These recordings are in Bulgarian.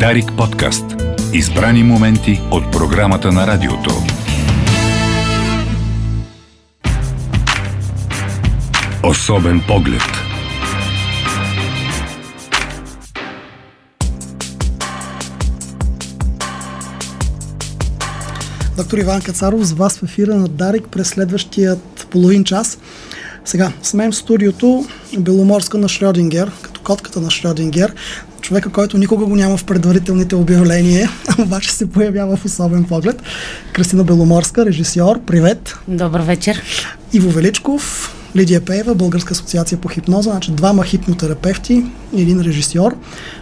Дарик подкаст. Избрани моменти от програмата на радиото. Особен поглед. Доктор Иван Кацаров с вас в ефира на Дарик през следващият половин час. Сега, с в студиото Беломорска на Шрёдингер, като котката на Шрёдингер, човека, който никога го няма в предварителните обявления, обаче се появява в особен поглед. Кристина Беломорска, режисьор, привет! Добър вечер! Иво Величков, Лидия Пеева, Българска асоциация по хипноза, значи двама хипнотерапевти и един режисьор.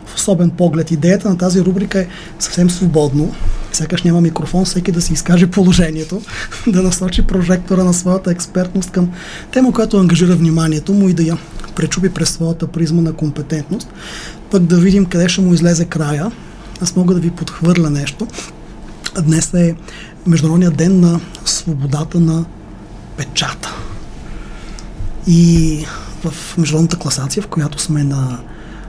В особен поглед. Идеята на тази рубрика е съвсем свободно. Сякаш няма микрофон, всеки да си изкаже положението, да насочи прожектора на своята експертност към тема, която ангажира вниманието му и да я пречупи през своята призма на компетентност. Пък да видим къде ще му излезе края. Аз мога да ви подхвърля нещо. Днес е Международният ден на свободата на печата. И в международната класация, в която сме на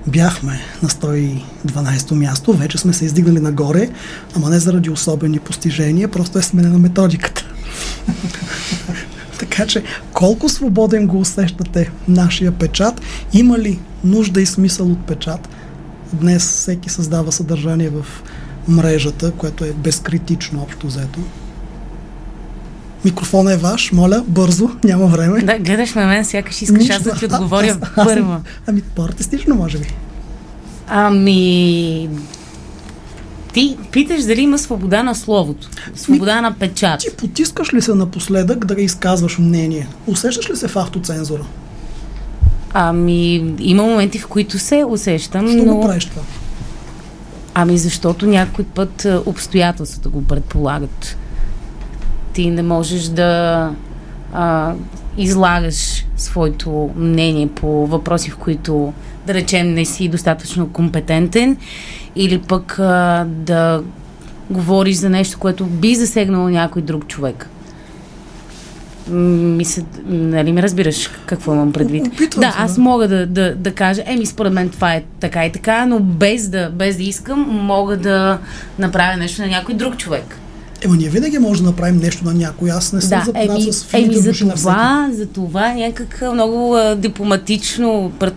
бяхме на 112 място, вече сме се издигнали нагоре, ама не заради особени постижения, просто е сменена методиката. така че, колко свободен го усещате нашия печат? Има ли нужда и смисъл от печат? Днес всеки създава съдържание в мрежата, което е безкритично общо взето. Микрофона е ваш, моля, бързо, няма време. Да, гледаш ме мен, сякаш искаш Нищо. аз да ти отговоря първо. Ами, по-артистично, може би. Ами, ти питаш дали има свобода на словото, свобода Ми, на печат. Ти потискаш ли се напоследък да изказваш мнение? Усещаш ли се в автоцензура? Ами, има моменти, в които се усещам, Що но... го правиш това? Ами, защото някой път е, обстоятелствата го предполагат ти не можеш да а, излагаш своето мнение по въпроси, в които, да речем, не си достатъчно компетентен или пък а, да говориш за нещо, което би засегнало някой друг човек. Мисля, нали ме разбираш какво имам предвид? Опитвам да, се, аз да. мога да, да, да кажа, еми според мен това е така и така, но без да, без да искам, мога да направя нещо на някой друг човек. Ема ние винаги може да направим нещо на някой. Аз не съм да, запознат еми, с фините еми за това, за това някак много а, дипломатично пред...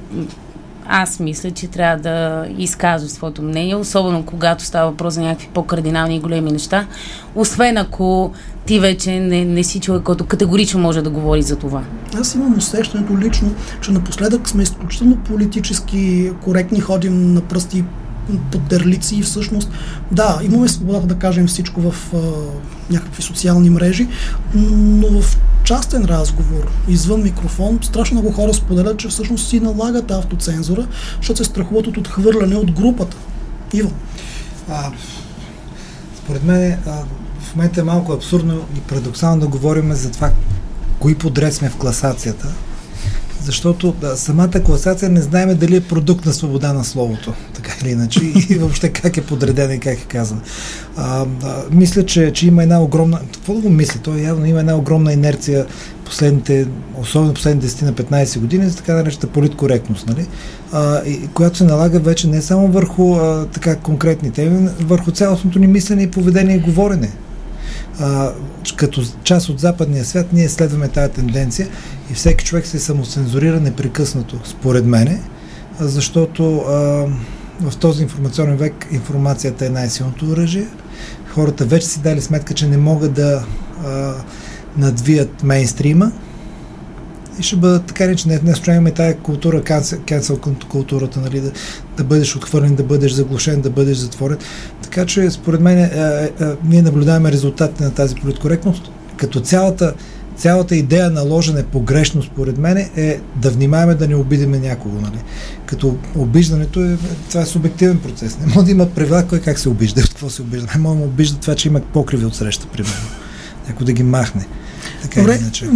аз мисля, че трябва да изказва своето мнение, особено когато става въпрос за някакви по-кардинални и големи неща, освен ако ти вече не, не си човек, който категорично може да говори за това. Аз имам усещането лично, че напоследък сме изключително политически коректни, ходим на пръсти под дърлици и всъщност, да, имаме свобода да кажем всичко в а, някакви социални мрежи, но в частен разговор, извън микрофон, страшно много хора споделят, че всъщност си налагат автоцензура, защото се страхуват от отхвърляне от групата. Иво. А, според мен а, в момента е малко абсурдно и парадоксално да говорим за това, кои подред сме в класацията, защото да, самата класация не знаем дали е продукт на свобода на словото, така или иначе, и въобще как е подредена и как е казана. А, а, мисля, че, че има една огромна... Какво да го мисля? То явно има една огромна инерция последните, особено последните 10 на 15 години за така наречената политкоректност, нали? А, и, която се налага вече не само върху а, така конкретни теми, върху цялостното ни мислене и поведение и говорене. А, като част от западния свят ние следваме тази тенденция и всеки човек се самоцензурира непрекъснато, според мене, защото а, в този информационен век информацията е най-силното оръжие. Хората вече си дали сметка, че не могат да а, надвият мейнстрима и ще бъдат така не, че не, не имаме тая култура, cancel културата, нали, да, да бъдеш отхвърлен, да бъдеш заглушен, да бъдеш затворен. Така че, според мен, е, е, е, ние наблюдаваме резултатите на тази политкоректност, като цялата, цялата идея наложена е погрешно, според мен, е да внимаваме да не обидиме някого. Нали? Като обиждането е, това е субективен процес. Не може да има правила кой как се обижда, от какво се обижда. Не може да обижда това, че има покриви от среща, примерно. Някой да ги махне. Така Добре, иначе.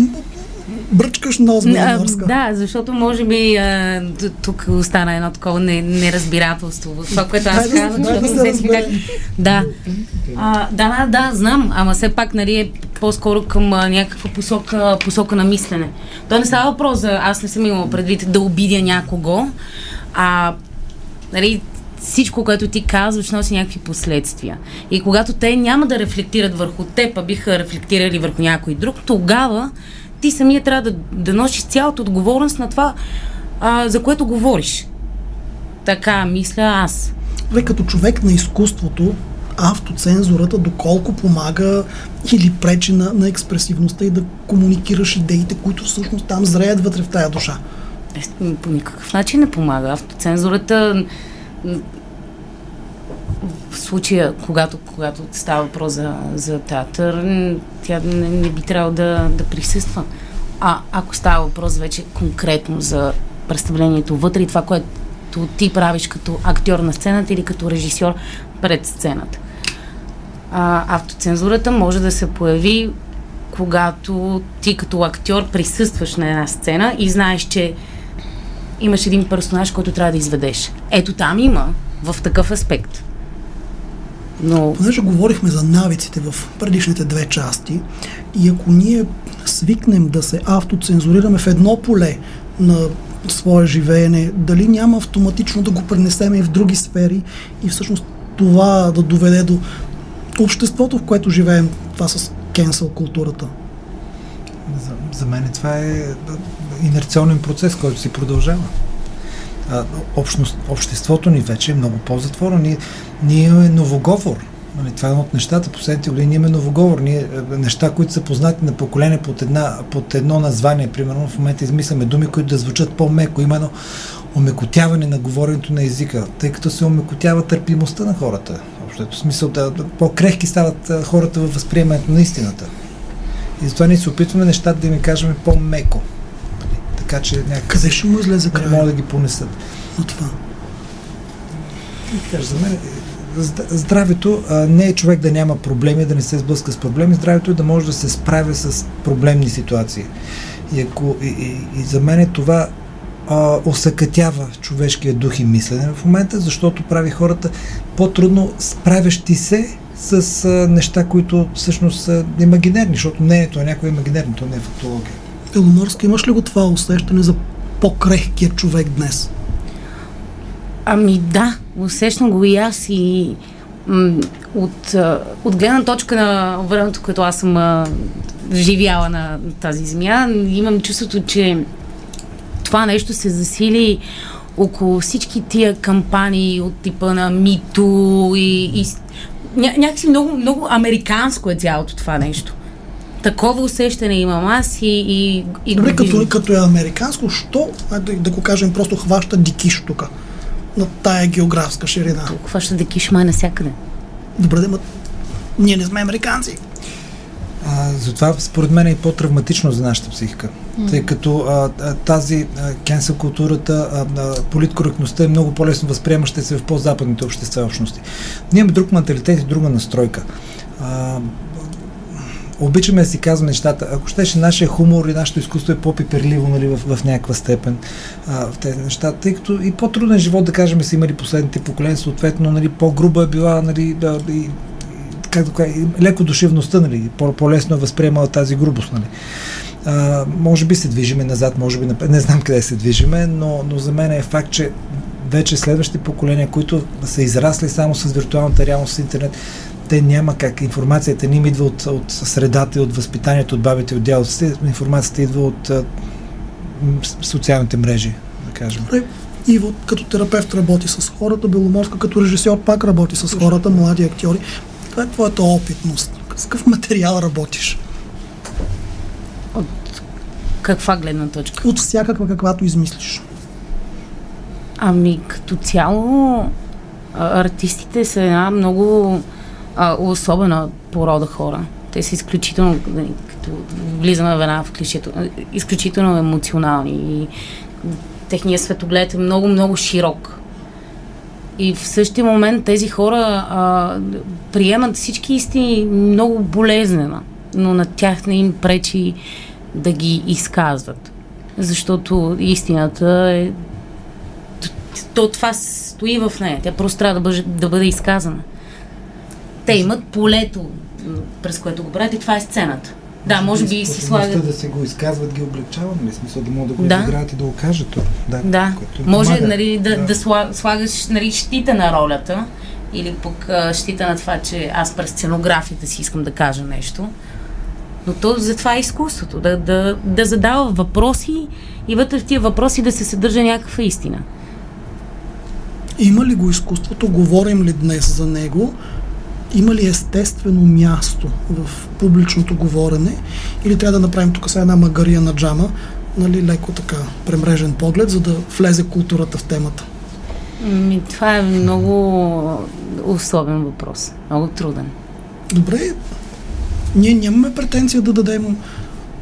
Бръчкаш нос, Беломорска. Да, защото може би а, тук остана едно такова не, неразбирателство това, което аз казвам, дай да защото се как... Да. А, да, да, да, знам, ама все пак нали, е по-скоро към а, някаква посока, посока на мислене. То не става въпрос за, аз не съм имала предвид да обидя някого, а нали, всичко, което ти казваш, носи някакви последствия. И когато те няма да рефлектират върху теб, а биха рефлектирали върху някой друг, тогава ти самия трябва да, да носиш цялата отговорност на това, а, за което говориш. Така мисля аз. Добре, като човек на изкуството, автоцензурата доколко помага или пречи на, на експресивността и да комуникираш идеите, които всъщност там зреят вътре в тая душа? Е, по никакъв начин не помага. Автоцензурата в случая, когато, когато става въпрос за, за театър, тя не, не би трябвало да, да присъства. А ако става въпрос вече конкретно за представлението вътре и това, което ти правиш като актьор на сцената или като режисьор пред сцената. А, автоцензурата може да се появи когато ти като актьор присъстваш на една сцена и знаеш, че имаш един персонаж, който трябва да изведеш. Ето там има в такъв аспект. Но... Понеже говорихме за навиците в предишните две части и ако ние свикнем да се автоцензурираме в едно поле на свое живеене, дали няма автоматично да го пренесеме и в други сфери и всъщност това да доведе до обществото, в което живеем, това с кенсъл културата? За, за мен това е инерционен процес, който си продължава. Общност, обществото ни вече е много по-затворено. Ние, ние имаме новоговор. Нали, това е едно от нещата. Последните години имаме новоговор. Ние, е, неща, които са познати на поколение под, една, под едно название. Примерно в момента измисляме думи, които да звучат по-меко. Има едно омекотяване на говоренето на езика, тъй като се омекотява търпимостта на хората. В смисъл да, по-крехки стават хората във възприемането на истината. И затова ние се опитваме нещата да им кажем по-меко. Така че някак... Къде ще му излезе край? Не могат да ги понесат. От това. И, за мен здравето а, не е човек да няма проблеми, да не се сблъска с проблеми. Здравето е да може да се справя с проблемни ситуации. И, ако, и, и, и за мен е това а, осъкътява човешкия дух и мислене в момента, защото прави хората по-трудно справящи се с а, неща, които всъщност са имагинерни, защото мнението е някой имагинерно, то не е фактология. Беломорски, имаш ли го това усещане за по-крехкия човек днес? Ами да, усещам го и аз и м- от, от гледна точка на времето, което аз съм а, живяла на тази земя, имам чувството, че това нещо се засили около всички тия кампании от типа на Мито и, и ня, някакси много, много американско е цялото това нещо. Такова усещане имам аз и, и, и Добре, като, като е американско, що, да, да го кажем, просто хваща дикиш тук, на тая географска ширина? Хваща дикиш май навсякъде. Добре, да, ние не сме американци. А, затова според мен е и по-травматично за нашата психика. Mm. Тъй като а, тази кенсел културата, а, а, политкоректността е много по-лесно възприемаща се в по-западните общества и общности. Ние имаме друг менталитет и друга настройка. А, обичаме да си казваме нещата. Ако щеше нашия хумор и нашето изкуство е по-пиперливо нали, в, в някаква степен а, в тези неща, тъй като и по-труден живот, да кажем, са имали последните поколения, съответно нали, по-груба е била нали, да, и, как да кажа, леко душевността, нали, по-лесно е възприемала тази грубост. Нали. А, може би се движиме назад, може би не знам къде се движиме, но, но за мен е факт, че вече следващите поколения, които са израсли само с виртуалната реалност с интернет, те няма как. Информацията не им идва от, от средата, от възпитанието, от бабите, от дядовците. Информацията идва от а, социалните мрежи, да кажем. Иво като терапевт работи с хората, Беломорска като режисьор пак работи с хората, млади актьори. Това е твоята опитност. С какъв материал работиш? От каква гледна точка? От всякаква, каквато измислиш. Ами, като цяло, артистите са една много а, особена порода хора. Те са изключително, нали, като влизаме в една в клишето, изключително емоционални и техният светоглед е много, много широк. И в същия момент тези хора а, приемат всички истини много болезнено, но на тях не им пречи да ги изказват. Защото истината е. То това стои в нея. Тя просто трябва да бъде, да бъде изказана. Те имат полето, през което го правят и това е сцената. Да, може би си слагат... да се го изказват ги облегчават, нали? смисъл да могат да го Да. изиграят и да го кажат. Да, Да, може помага. нали, да, да. сла- слагаш нали, щита на ролята или пък а, щита на това, че аз през сценографията си искам да кажа нещо. Но то затова е изкуството, да, да, да задава въпроси и вътре в тия въпроси да се съдържа някаква истина. Има ли го изкуството? Говорим ли днес за него? Има ли естествено място в публичното говорене? Или трябва да направим тук сега една магария на джама, нали, леко така премрежен поглед, за да влезе културата в темата? Ми, това е много особен въпрос, много труден. Добре, ние нямаме претенция да дадем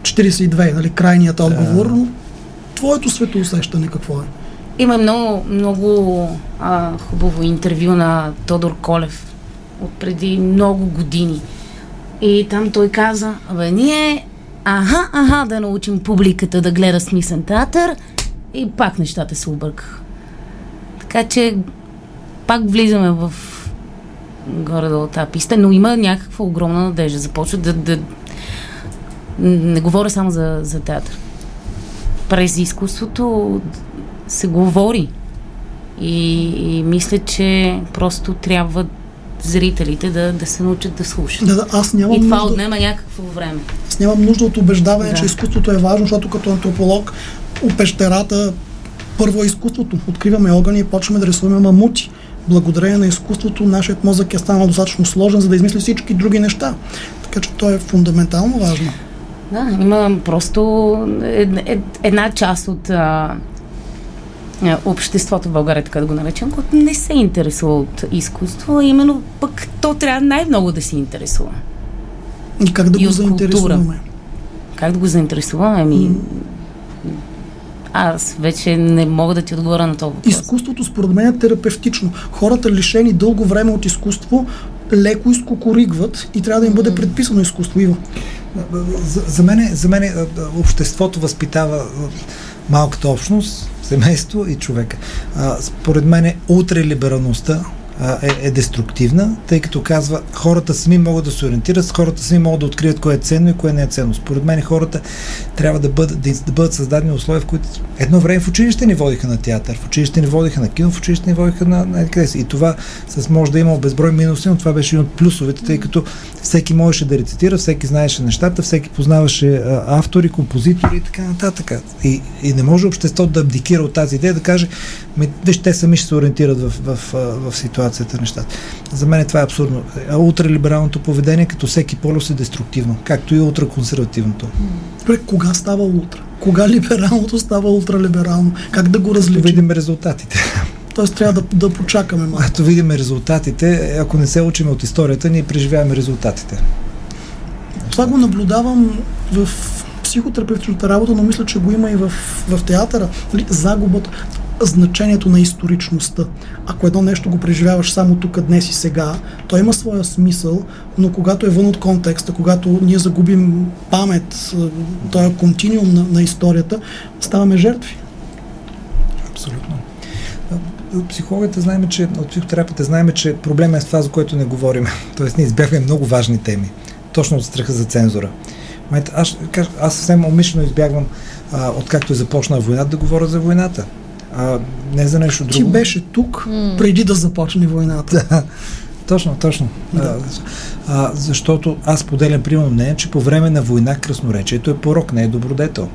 42, нали, крайният отговор, но твоето светоусещане какво е? Има много, много а, хубаво интервю на Тодор Колев от преди много години. И там той каза, абе ние, аха, аха, да научим публиката да гледа смислен театър и пак нещата се объркаха. Така че пак влизаме в горе-долу тази писта, но има някаква огромна надежда. Започва да, да... Не говоря само за, за театър. През изкуството се говори. И, и мисля, че просто трябва зрителите да, да се научат да слушат. Да, да, аз нямам и това нужда, отнема някакво време. аз нямам нужда от убеждаване, Да. че изкуството е важно, защото като антрополог у пещерата първо е изкуството. Откриваме огъни и почваме да рисуваме мамути. Благодарение на изкуството нашият мозък е станал достатъчно сложен, за да измисли всички други неща. Така че то е фундаментално важно. Да, има просто ед, ед, една част от а, обществото в България, така да го наречем, което не се интересува от изкуство, а именно пък то трябва най-много да се интересува. И как да И го култура. заинтересуваме. Как да го заинтересуваме? Ами, аз вече не мога да ти отговоря на въпрос. Изкуството според мен е терапевтично. Хората лишени дълго време от изкуство леко изкукоригват и трябва да им бъде предписано изкуство. Ива. За, за, мен, за мен обществото възпитава малката общност, семейство и човека. А, според мен ултралибералността а, е, е деструктивна, тъй като казва хората сами могат да се ориентират, хората сами могат да открият кое е ценно и кое не е ценно. Според мен хората трябва да бъдат, да, да бъдат създадени условия, в които едно време в училище ни водиха на театър, в училище ни водиха на кино, в училище ни водиха на, на си. И това с може да има безброй минуси, но това беше един от плюсовете, тъй като всеки можеше да рецитира, всеки знаеше нещата, всеки познаваше а, автори, композитори и така нататък. И, и не може обществото да абдикира от тази идея, да каже, виж, те сами ще се ориентират в, в, в, в ситуацията, нещата. За мен това е абсурдно. А Ултралибералното поведение, като всеки полюс е деструктивно, както и ултраконсервативното. Добре, кога става ултра? Кога либералното става ултралиберално? Как да го различим? видим резултатите. Тоест трябва да, да почакаме малко. Като видим резултатите, ако не се учим от историята, ние преживяваме резултатите. Това го наблюдавам в психотерапевтичната работа, но мисля, че го има и в, в театъра. Нали, Загубата, значението на историчността. Ако едно нещо го преживяваш само тук, днес и сега, то има своя смисъл, но когато е вън от контекста, когато ние загубим памет, този континуум на, на историята, ставаме жертви. Абсолютно. От психологията знаем, че, от психотерапията знаем, че проблема е с това, за което не говорим. Тоест, ние избягваме много важни теми. Точно от страха за цензура. Аз, аз съвсем умишлено избягвам, откакто е започнала войната, да говоря за войната. А, не за нещо Ти друго. беше тук преди да започне войната. Да, точно, точно. Да. А, а, защото аз поделям примерно мнение, че по време на война красноречието е порок, не е добродетел.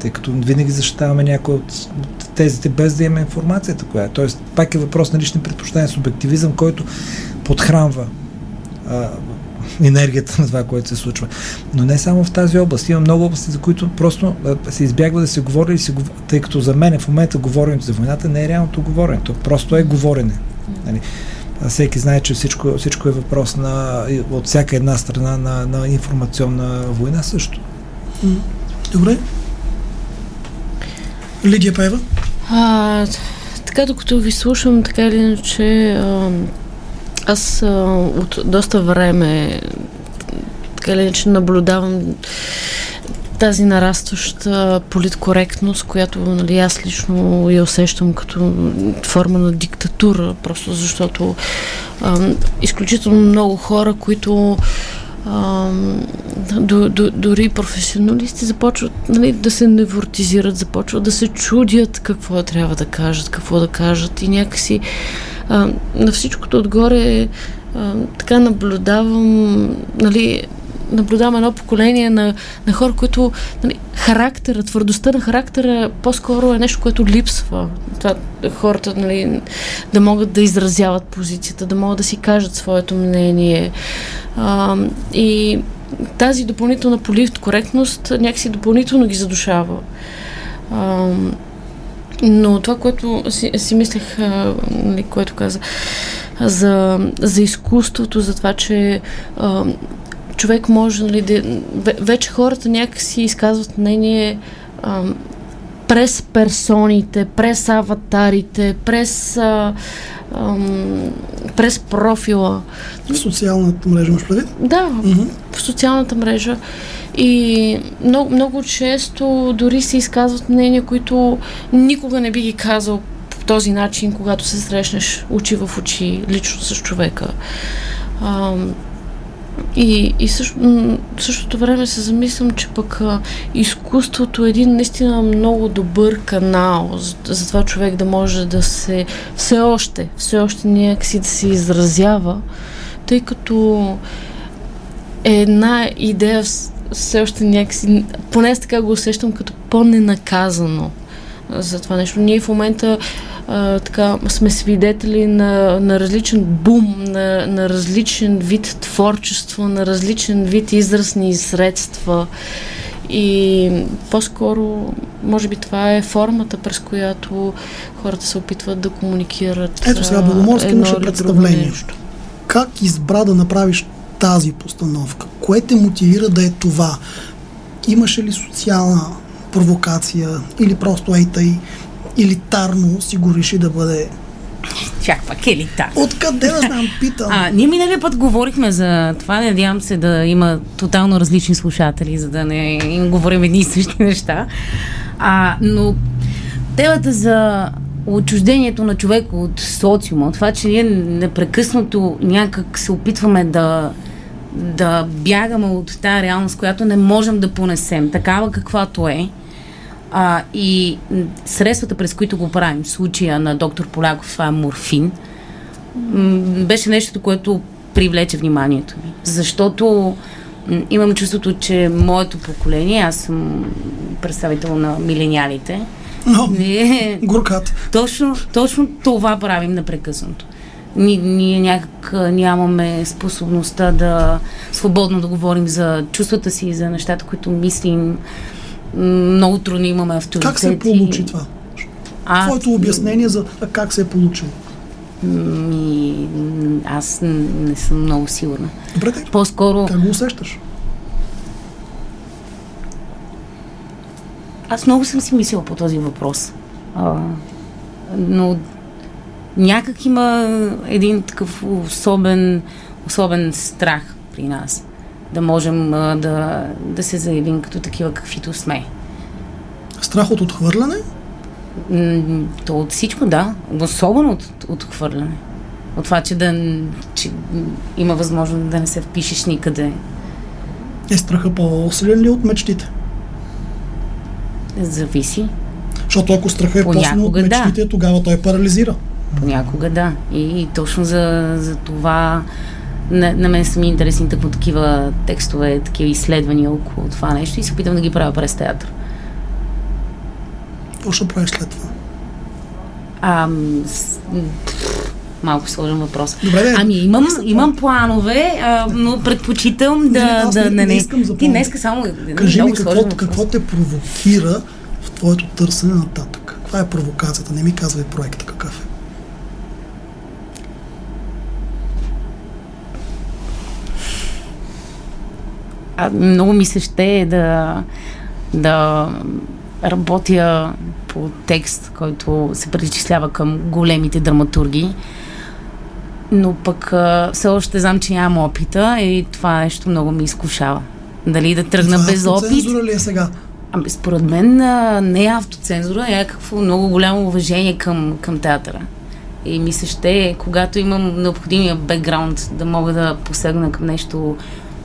Тъй като винаги защитаваме някои от, от тезите без да имаме информацията, коя е. Тоест, пак е въпрос на лични предпочитания, субективизъм, който подхранва а, енергията на това, което се случва. Но не само в тази област. Има много области, за които просто се избягва да се говори, и тъй като за мен в момента говоренето за войната не е реалното говорене. То просто е говорене. Нали? Всеки знае, че всичко, всичко е въпрос на, от всяка една страна на, на информационна война също. Добре. Лидия Пева? А, така, докато ви слушам, така или иначе, а, аз а, от доста време така или иначе наблюдавам тази нарастваща политкоректност, която нали, аз лично я усещам като форма на диктатура, просто защото а, изключително много хора, които до, до, дори професионалисти започват нали, да се невротизират, започват да се чудят какво трябва да кажат, какво да кажат. И някакси а, на всичкото отгоре а, така наблюдавам нали, наблюдавам едно поколение на, на хора, които нали, характера, твърдостта на характера по-скоро е нещо, което липсва. Това, хората нали, да могат да изразяват позицията, да могат да си кажат своето мнение. А, и тази допълнителна политкоректност някакси допълнително ги задушава. А, но това, което си, си мислех, а, нали, което каза, за, за изкуството, за това, че а, човек може, нали, да, вече хората някакси изказват мнение а, през персоните, през аватарите, през, а, а, през профила. В социалната мрежа имаш предвид? Да, mm-hmm. в социалната мрежа. И много, много често дори се изказват мнения, които никога не би ги казал по този начин, когато се срещнеш очи в очи лично с човека. А, и, и също, в същото време се замислям, че пък а, изкуството е един наистина много добър канал за, за това човек да може да се все още, все още някакси да се изразява, тъй като е една идея все още някакси, поне така го усещам като по-ненаказано за това нещо. Ние в момента а, така, сме свидетели на, на различен бум, на, на различен вид творчество, на различен вид изразни средства. И по-скоро, може би това е формата, през която хората се опитват да комуникират. Ето сега, Беломорски имаше представление. Как избра да направиш тази постановка? Кое те мотивира да е това? Имаше ли социална провокация или просто ей тъй елитарно си го реши да бъде Чак пак елитар. Откъде да знам, питам. А, ние миналия път говорихме за това, надявам се да има тотално различни слушатели, за да не им говорим едни и същи неща. А, но темата за отчуждението на човека от социума, това, че ние непрекъснато някак се опитваме да да бягаме от тази реалност, която не можем да понесем, такава каквато е, а, и средствата, през които го правим, в случая на доктор Поляков, това е морфин, беше нещо, което привлече вниманието ми. Защото имам чувството, че моето поколение, аз съм представител на милениалите, но, не, горкат. Точно, точно това правим непрекъснато. Ние, ние някак нямаме способността да свободно да говорим за чувствата си, за нещата, които мислим, много трудно имаме авторитети. Как се получи това? А, Твоето обяснение за как се е получило? Ми, аз не съм много сигурна. Добре, те. По-скоро... Как го усещаш? Аз много съм си мислила по този въпрос. А, но някак има един такъв особен, особен страх при нас да можем да, да се заявим като такива каквито сме. Страх от отхвърляне? То от всичко, да. Особено от, от отхвърляне. От това, че, да, че има възможност да не се впишеш никъде. Е страха по-силен ли от мечтите? Зависи. Защото ако страха е по-силен от мечтите, да. тогава той парализира. Понякога да. И, и точно за, за това на, на мен са ми интересни тако такива текстове, такива изследвания около това нещо и се опитам да ги правя през театър. Какво ще правиш след това? А, с, малко сложен въпрос. Добре, да, ами имам, имам планове, а, но предпочитам да... Не, да не, не, искам за Ти днеска само... Кажи ми какво, какво те провокира в твоето търсене нататък? Каква е провокацията? Не ми казвай проекта какъв е. А, много ми се ще да, да работя по текст, който се причислява към големите драматурги. Но пък а, все още знам, че нямам опита и това нещо много ми изкушава. Дали да тръгна това без опит. Цензура ли е сега? Ами, според мен а, не е автоцензура, е някакво много голямо уважение към, към театъра. И ми се ще, когато имам необходимия бекграунд, да мога да посегна към нещо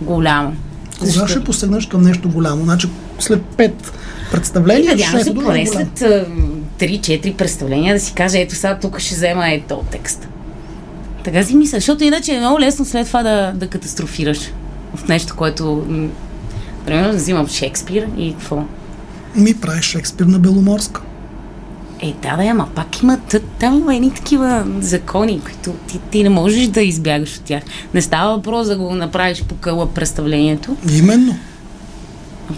голямо. Кога ще посегнеш към нещо голямо? Значи след пет представления, Надявам се ще поне след 3-4 представления да си кажа, ето сега тук ще взема ето текст. Така си мисля, защото иначе е много лесно след това да, да катастрофираш в нещо, което примерно взимам Шекспир и какво? Ми правиш Шекспир на Беломорска. Е, да, да, ама пак има, там има едни такива закони, които ти, ти не можеш да избягаш от тях. Не става въпрос да го направиш по къла представлението. Именно.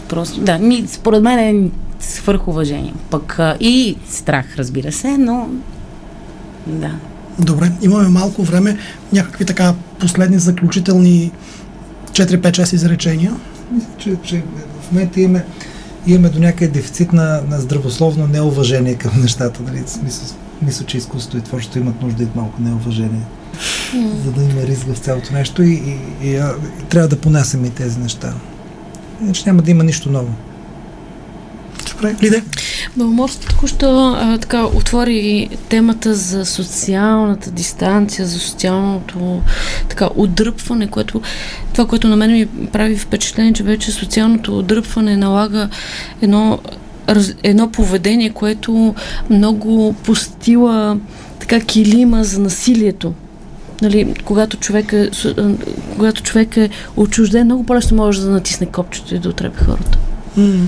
Просто, да, ми, според мен е свърхуважение. Пък а, и страх, разбира се, но да. Добре, имаме малко време. Някакви така последни заключителни 4-5-6 изречения. Мисля, че, че в момента имаме, имаме до някъде дефицит на, на здравословно неуважение към нещата. Нали? Смисъл, мисля, че изкуството и творчеството имат нужда и малко неуважение, за да има риск в цялото нещо и, и, и, и трябва да понасяме и тези неща. Иначе няма да има нищо ново. Добре, Лиде? Беломорски току-що а, така отвори темата за социалната дистанция, за социалното така отдръпване, което това, което на мен ми прави впечатление, че вече социалното отдръпване налага едно, едно поведение, което много постила така килима за насилието. Нали, когато, човек е, когато човек е отчужден, много по-лесно може да натисне копчето и да отрепе хората. Нали,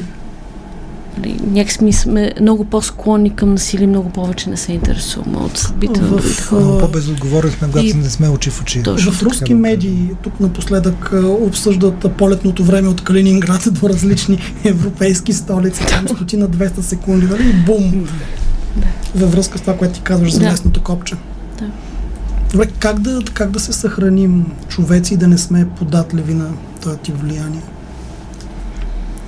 някакси ми сме много по-склонни към насилие, много повече не се интересуваме от съдбите на В- другите хора. Много по-безотговорни сме, когато И- не сме очи в очи. Точно. В руски така да медии тук напоследък обсъждат полетното време от Калининград до различни европейски столици. Там стоти на 200 секунди, нали? И бум! Във връзка с това, което ти казваш за Да. местното копче. Да. Добре, как да, как да се съхраним човеци и да не сме податливи на този тип влияние?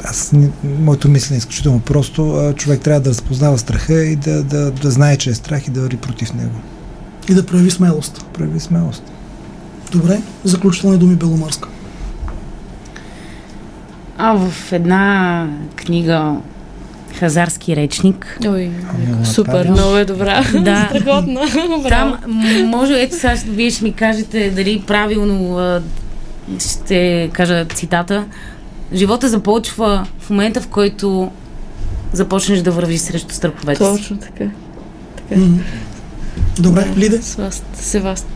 Аз, моето мислене е изключително просто. А, Човек трябва да разпознава страха и да, да, да знае, че е страх и да върви против него. И да прояви смелост. Прави смелост. Добре, заключителни думи Беломорска. А в една книга Хазарски речник. Ой, Ами, супер, направиш. много е добра. Да. Страхотна. Там може, ето сега вие ще ми кажете дали правилно а, ще кажа цитата. Живота започва в момента, в който започнеш да вървиш срещу страховете си. Точно така. така. М. Добре, Лиде? Сваст, Севаст.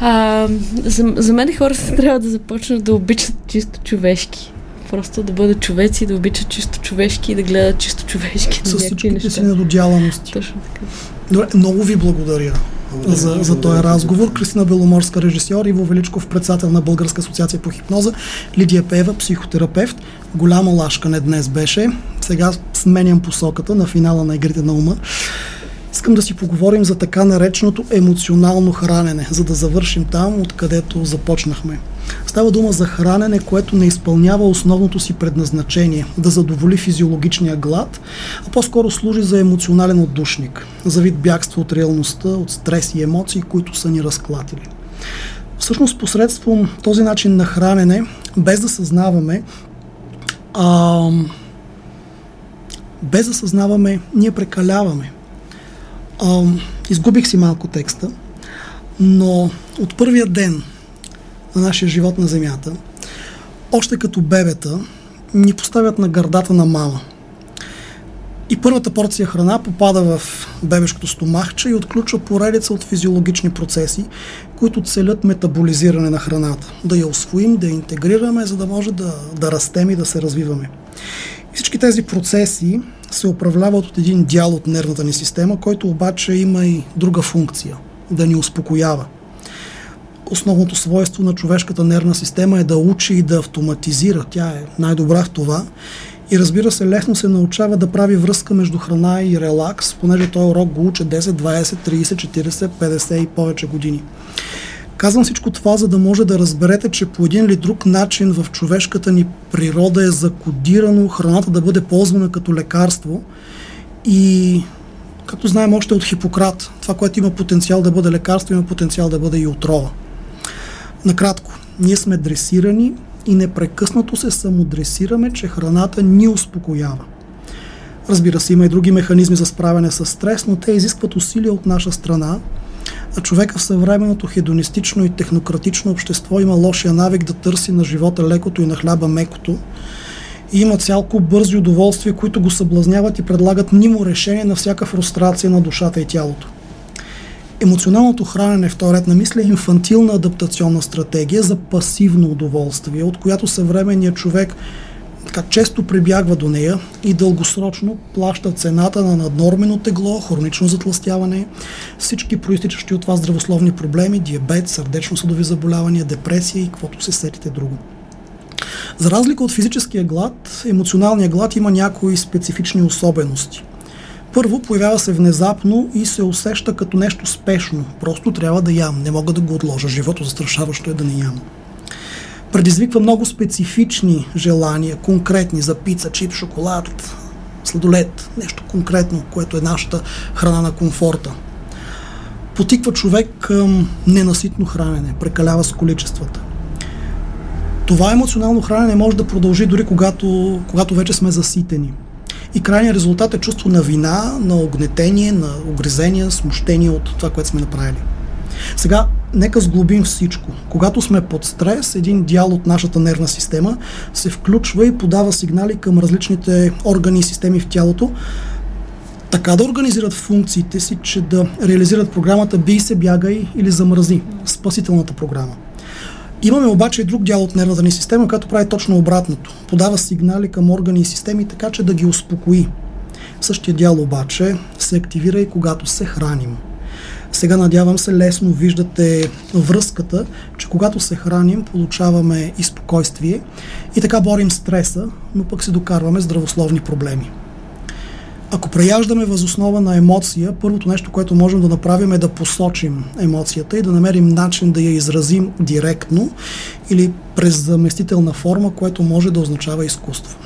А, за, за мен хората трябва да започнат да обичат чисто човешки. Просто да бъдат човеци, да обичат чисто човешки и да гледат чисто човешки С всичките си недодяланости. Точно така. Добре, много ви благодаря за, за този разговор. Кристина Беломорска, режисьор, Иво Величков, председател на Българска асоциация по хипноза, Лидия Пева, психотерапевт. Голяма лашкане днес беше. Сега сменям посоката на финала на Игрите на ума. Искам да си поговорим за така нареченото емоционално хранене, за да завършим там, откъдето започнахме. Става дума за хранене, което не изпълнява основното си предназначение да задоволи физиологичния глад, а по-скоро служи за емоционален отдушник, за вид бягство от реалността, от стрес и емоции, които са ни разклатили. Всъщност, посредством този начин на хранене, без да съзнаваме, а, без да съзнаваме, ние прекаляваме. Изгубих си малко текста, но от първия ден на нашия живот на Земята, още като бебета, ни поставят на гърдата на мама. И първата порция храна попада в бебешкото стомахче и отключва поредица от физиологични процеси, които целят метаболизиране на храната. Да я освоим, да я интегрираме, за да може да, да растем и да се развиваме. Всички тези процеси се управляват от един дял от нервната ни система, който обаче има и друга функция да ни успокоява. Основното свойство на човешката нервна система е да учи и да автоматизира. Тя е най-добра в това. И разбира се, лесно се научава да прави връзка между храна и релакс, понеже този урок го учи 10, 20, 30, 40, 50 и повече години. Казвам всичко това, за да може да разберете, че по един или друг начин в човешката ни природа е закодирано храната да бъде ползвана като лекарство и както знаем още от Хипократ, това, което има потенциал да бъде лекарство, има потенциал да бъде и отрова. Накратко, ние сме дресирани и непрекъснато се самодресираме, че храната ни успокоява. Разбира се, има и други механизми за справяне с стрес, но те изискват усилия от наша страна, А човека в съвременното хедонистично и технократично общество има лошия навик да търси на живота лекото и на хляба мекото. И има цялко бързи удоволствия, които го съблазняват и предлагат нимо решение на всяка фрустрация на душата и тялото. Емоционалното хранене в този ред на мисля е инфантилна адаптационна стратегия за пасивно удоволствие, от която съвременният човек как често прибягва до нея и дългосрочно плаща цената на наднормено тегло, хронично затластяване, всички проистичащи от това здравословни проблеми, диабет, сърдечно-съдови заболявания, депресия и каквото се сетите друго. За разлика от физическия глад, емоционалният глад има някои специфични особености. Първо, появява се внезапно и се усеща като нещо спешно. Просто трябва да ям, не мога да го отложа. Живото застрашаващо е да не ям предизвиква много специфични желания, конкретни за пица, чип, шоколад, сладолет, нещо конкретно, което е нашата храна на комфорта. Потиква човек към ненаситно хранене, прекалява с количествата. Това емоционално хранене може да продължи дори когато, когато вече сме заситени. И крайният резултат е чувство на вина, на огнетение, на огрезение, смущение от това, което сме направили. Сега, нека сглобим всичко. Когато сме под стрес, един дял от нашата нервна система се включва и подава сигнали към различните органи и системи в тялото, така да организират функциите си, че да реализират програмата бий се, бягай или замрази, спасителната програма. Имаме обаче и друг дял от нервната ни система, който прави точно обратното. Подава сигнали към органи и системи, така че да ги успокои. Същия дял обаче се активира и когато се храним. Сега надявам се лесно виждате връзката, че когато се храним, получаваме и спокойствие и така борим стреса, но пък се докарваме здравословни проблеми. Ако преяждаме възоснова на емоция, първото нещо, което можем да направим е да посочим емоцията и да намерим начин да я изразим директно или през заместителна форма, което може да означава изкуство.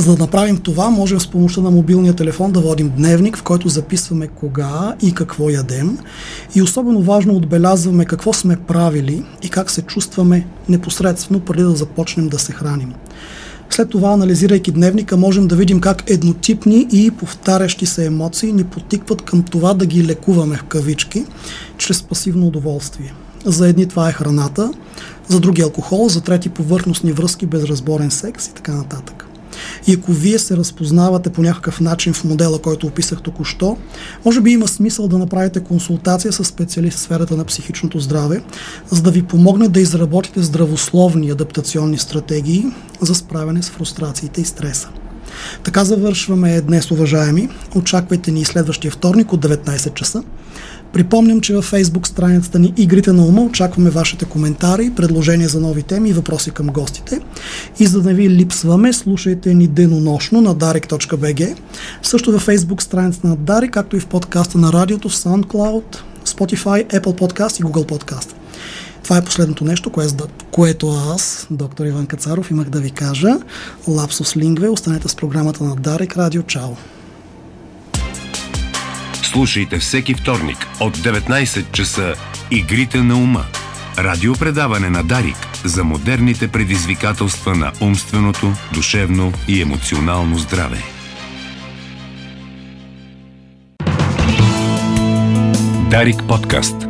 За да направим това, можем с помощта на мобилния телефон да водим дневник, в който записваме кога и какво ядем. И особено важно отбелязваме какво сме правили и как се чувстваме непосредствено преди да започнем да се храним. След това, анализирайки дневника, можем да видим как еднотипни и повтарящи се емоции ни потикват към това да ги лекуваме в кавички, чрез пасивно удоволствие. За едни това е храната, за други алкохол, за трети повърхностни връзки, безразборен секс и така нататък. И ако вие се разпознавате по някакъв начин в модела, който описах току-що, може би има смисъл да направите консултация с специалист в сферата на психичното здраве, за да ви помогне да изработите здравословни адаптационни стратегии за справяне с фрустрациите и стреса. Така завършваме днес, уважаеми. Очаквайте ни следващия вторник от 19 часа. Припомням, че във Facebook страницата ни Игрите на ума очакваме вашите коментари, предложения за нови теми и въпроси към гостите. И за да не ви липсваме, слушайте ни денонощно на darik.bg, също във Facebook страницата на Дарик, както и в подкаста на радиото в SoundCloud, Spotify, Apple Podcast и Google Podcast. Това е последното нещо, което, което аз, доктор Иван Кацаров, имах да ви кажа. Лапсус Лингве, останете с програмата на Дарик Радио. Чао! Слушайте всеки вторник от 19 часа Игрите на ума. Радиопредаване на Дарик за модерните предизвикателства на умственото, душевно и емоционално здраве. Дарик подкаст.